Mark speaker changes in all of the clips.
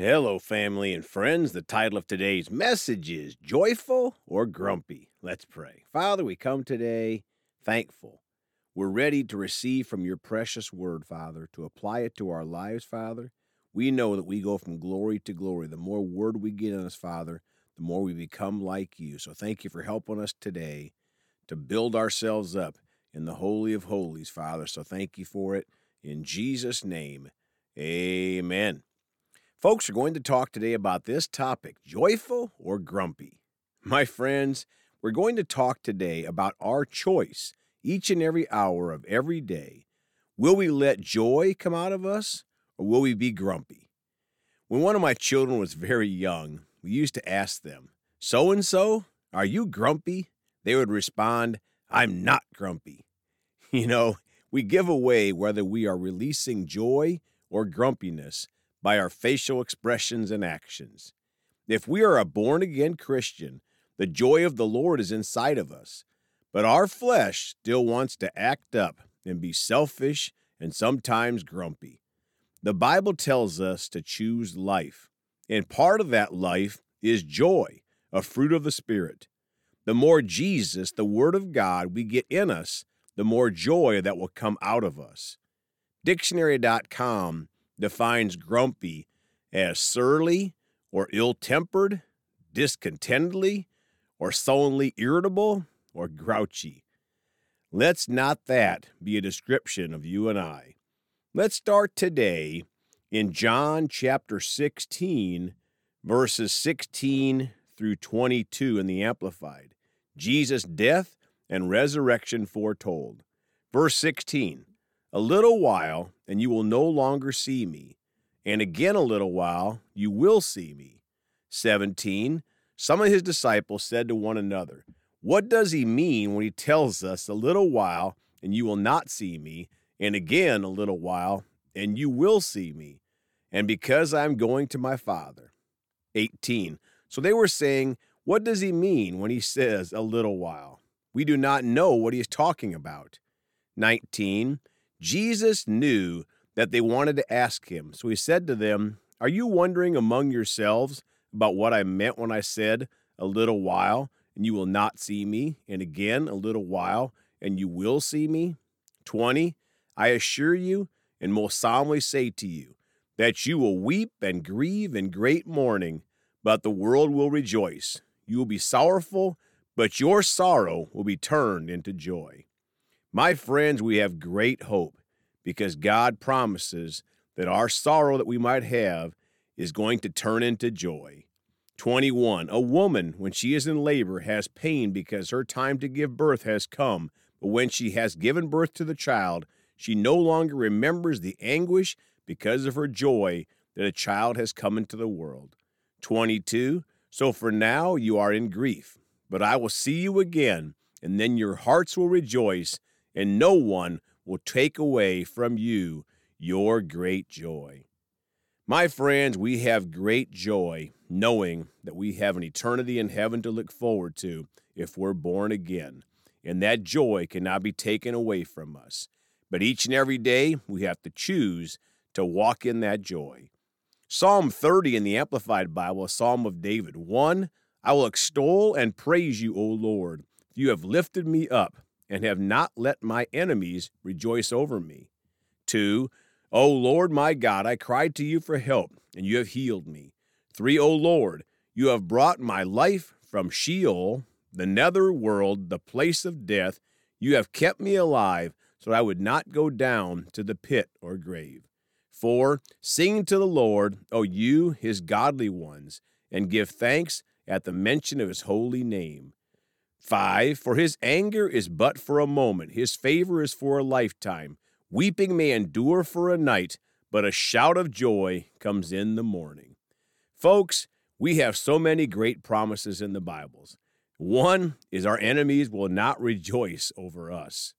Speaker 1: Hello, family and friends. The title of today's message is Joyful or Grumpy? Let's pray. Father, we come today thankful. We're ready to receive from your precious word, Father, to apply it to our lives, Father. We know that we go from glory to glory. The more word we get in us, Father, the more we become like you. So thank you for helping us today to build ourselves up in the Holy of Holies, Father. So thank you for it. In Jesus' name, amen. Folks, we're going to talk today about this topic joyful or grumpy. My friends, we're going to talk today about our choice each and every hour of every day. Will we let joy come out of us or will we be grumpy? When one of my children was very young, we used to ask them, So and so, are you grumpy? They would respond, I'm not grumpy. You know, we give away whether we are releasing joy or grumpiness by our facial expressions and actions. If we are a born again Christian, the joy of the Lord is inside of us, but our flesh still wants to act up and be selfish and sometimes grumpy. The Bible tells us to choose life, and part of that life is joy, a fruit of the Spirit. The more Jesus, the Word of God, we get in us, the more joy that will come out of us. Dictionary.com defines grumpy as surly or ill tempered, discontentedly, or sullenly irritable or grouchy. Let's not that be a description of you and I. Let's start today in John chapter 16, verses 16 through 22 in the Amplified. Jesus' death and resurrection foretold. Verse 16 A little while, and you will no longer see me, and again a little while, you will see me. 17 Some of his disciples said to one another, What does he mean when he tells us, A little while, and you will not see me, and again a little while, and you will see me, and because I am going to my Father? 18 So they were saying, What does he mean when he says, A little while? We do not know what he is talking about. 19 Jesus knew that they wanted to ask him, so he said to them, Are you wondering among yourselves about what I meant when I said, A little while, and you will not see me, and again a little while, and you will see me? 20 I assure you, and most solemnly say to you, that you will weep and grieve in great mourning, but the world will rejoice. You will be sorrowful, but your sorrow will be turned into joy. My friends, we have great hope because God promises that our sorrow that we might have is going to turn into joy. 21. A woman, when she is in labor, has pain because her time to give birth has come, but when she has given birth to the child, she no longer remembers the anguish because of her joy that a child has come into the world. 22. So for now you are in grief, but I will see you again, and then your hearts will rejoice, and no one will take away from you your great joy. My friends, we have great joy knowing that we have an eternity in heaven to look forward to if we're born again, and that joy cannot be taken away from us. But each and every day, we have to choose to walk in that joy. Psalm 30 in the Amplified Bible, a psalm of David. 1. I will extol and praise you, O Lord. You have lifted me up and have not let my enemies rejoice over me. 2. O Lord my God, I cried to you for help, and you have healed me. 3. O Lord, you have brought my life from Sheol, the nether world, the place of death. You have kept me alive, so I would not go down to the pit or grave. 4. Sing to the Lord, O you, his godly ones, and give thanks at the mention of his holy name. 5. For his anger is but for a moment, his favor is for a lifetime. Weeping may endure for a night, but a shout of joy comes in the morning. Folks, we have so many great promises in the Bibles. One is our enemies will not rejoice over us.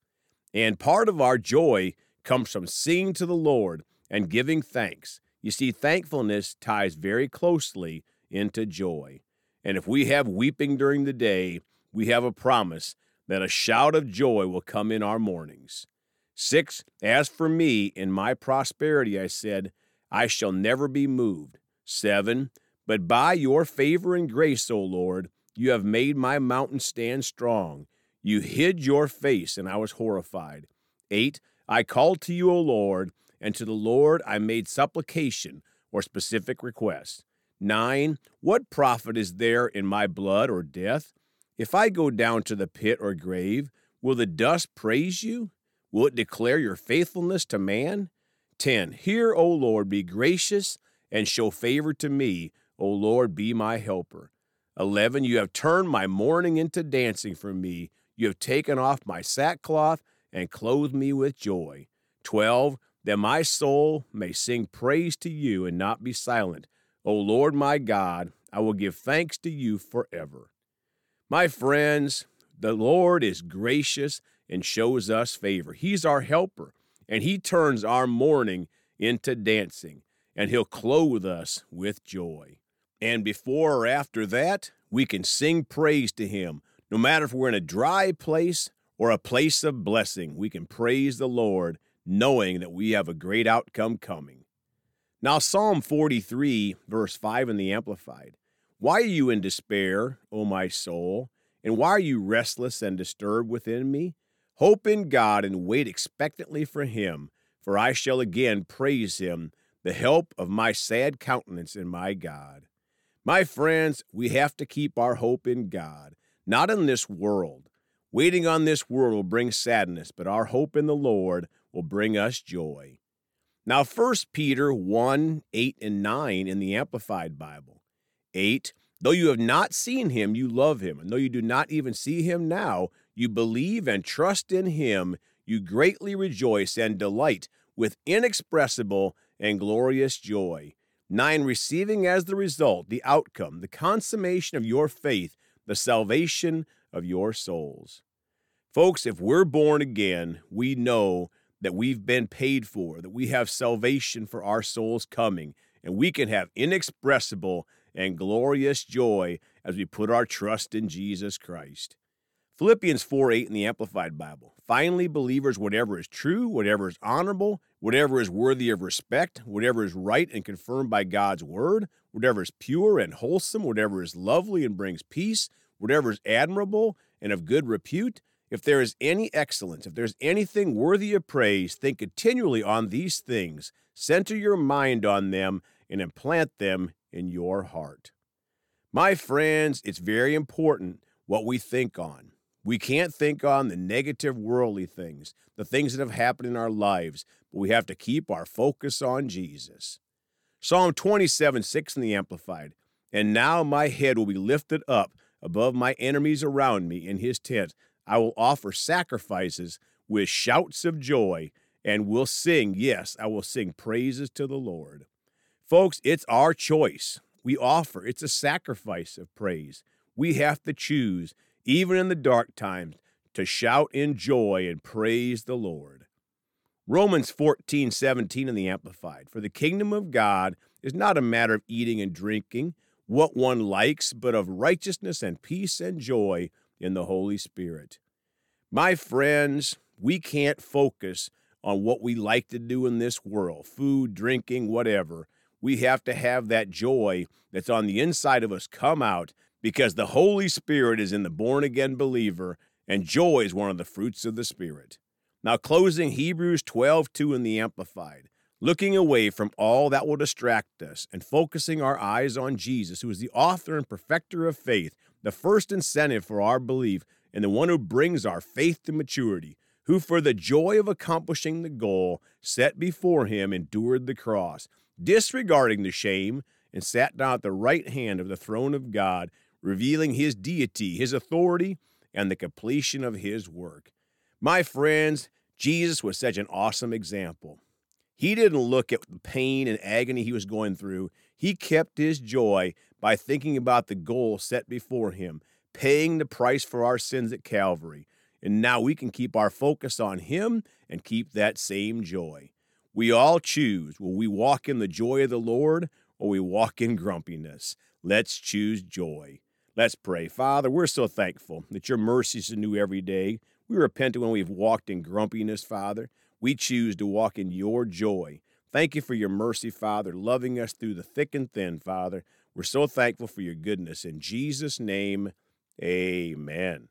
Speaker 1: And part of our joy comes from singing to the Lord and giving thanks. You see, thankfulness ties very closely into joy. And if we have weeping during the day, we have a promise that a shout of joy will come in our mornings. Six, as for me, in my prosperity, I said, I shall never be moved. 7. But by your favor and grace, O Lord, you have made my mountain stand strong. You hid your face, and I was horrified. 8. I called to you, O Lord, and to the Lord I made supplication or specific request. 9. What profit is there in my blood or death? If I go down to the pit or grave, will the dust praise you? Will it declare your faithfulness to man? 10. Hear, O Lord, be gracious and show favor to me. O Lord, be my helper. 11. You have turned my mourning into dancing for me. You have taken off my sackcloth and clothed me with joy. 12. That my soul may sing praise to you and not be silent. O Lord my God, I will give thanks to you forever. My friends, the Lord is gracious and shows us favor. He's our helper, and He turns our mourning into dancing, and He'll clothe us with joy. And before or after that, we can sing praise to Him. No matter if we're in a dry place or a place of blessing, we can praise the Lord knowing that we have a great outcome coming. Now, Psalm 43, verse 5 in the Amplified. Why are you in despair, O my soul? And why are you restless and disturbed within me? Hope in God and wait expectantly for him, for I shall again praise him, the help of my sad countenance in my God. My friends, we have to keep our hope in God, not in this world. Waiting on this world will bring sadness, but our hope in the Lord will bring us joy. Now, 1 Peter 1 8 and 9 in the Amplified Bible. 8 Though you have not seen him, you love him. And though you do not even see him now, you believe and trust in him. You greatly rejoice and delight with inexpressible and glorious joy. 9. Receiving as the result, the outcome, the consummation of your faith, the salvation of your souls. Folks, if we're born again, we know that we've been paid for, that we have salvation for our souls coming, and we can have inexpressible and glorious joy as we put our trust in Jesus Christ. Philippians 4 8 in the Amplified Bible. Finally, believers, whatever is true, whatever is honorable, whatever is worthy of respect, whatever is right and confirmed by God's word, whatever is pure and wholesome, whatever is lovely and brings peace, whatever is admirable and of good repute, if there is any excellence, if there's anything worthy of praise, think continually on these things. Center your mind on them and implant them in your heart. My friends, it's very important what we think on. We can't think on the negative worldly things, the things that have happened in our lives, but we have to keep our focus on Jesus. Psalm 27 6 in the Amplified. And now my head will be lifted up above my enemies around me in his tent. I will offer sacrifices with shouts of joy and will sing, yes, I will sing praises to the Lord. Folks, it's our choice. We offer, it's a sacrifice of praise. We have to choose even in the dark times, to shout in joy and praise the Lord. Romans 14, 17 in the Amplified. For the kingdom of God is not a matter of eating and drinking, what one likes, but of righteousness and peace and joy in the Holy Spirit. My friends, we can't focus on what we like to do in this world food, drinking, whatever. We have to have that joy that's on the inside of us come out because the Holy Spirit is in the born again believer, and joy is one of the fruits of the Spirit. Now, closing Hebrews 12 2 in the Amplified, looking away from all that will distract us and focusing our eyes on Jesus, who is the author and perfecter of faith, the first incentive for our belief, and the one who brings our faith to maturity, who for the joy of accomplishing the goal set before him endured the cross, disregarding the shame, and sat down at the right hand of the throne of God revealing his deity, his authority, and the completion of his work. My friends, Jesus was such an awesome example. He didn't look at the pain and agony he was going through. He kept his joy by thinking about the goal set before him, paying the price for our sins at Calvary. And now we can keep our focus on him and keep that same joy. We all choose will we walk in the joy of the Lord or we walk in grumpiness? Let's choose joy. Let's pray. Father, we're so thankful that your mercies are new every day. We repent when we've walked in grumpiness, Father. We choose to walk in your joy. Thank you for your mercy, Father, loving us through the thick and thin, Father. We're so thankful for your goodness. In Jesus' name, amen.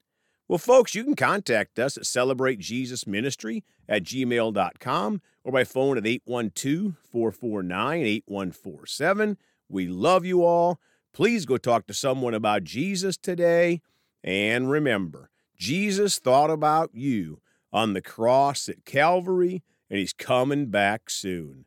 Speaker 1: Well, folks, you can contact us at celebratejesusministry at gmail.com or by phone at 812 449 8147. We love you all. Please go talk to someone about Jesus today. And remember, Jesus thought about you on the cross at Calvary, and he's coming back soon.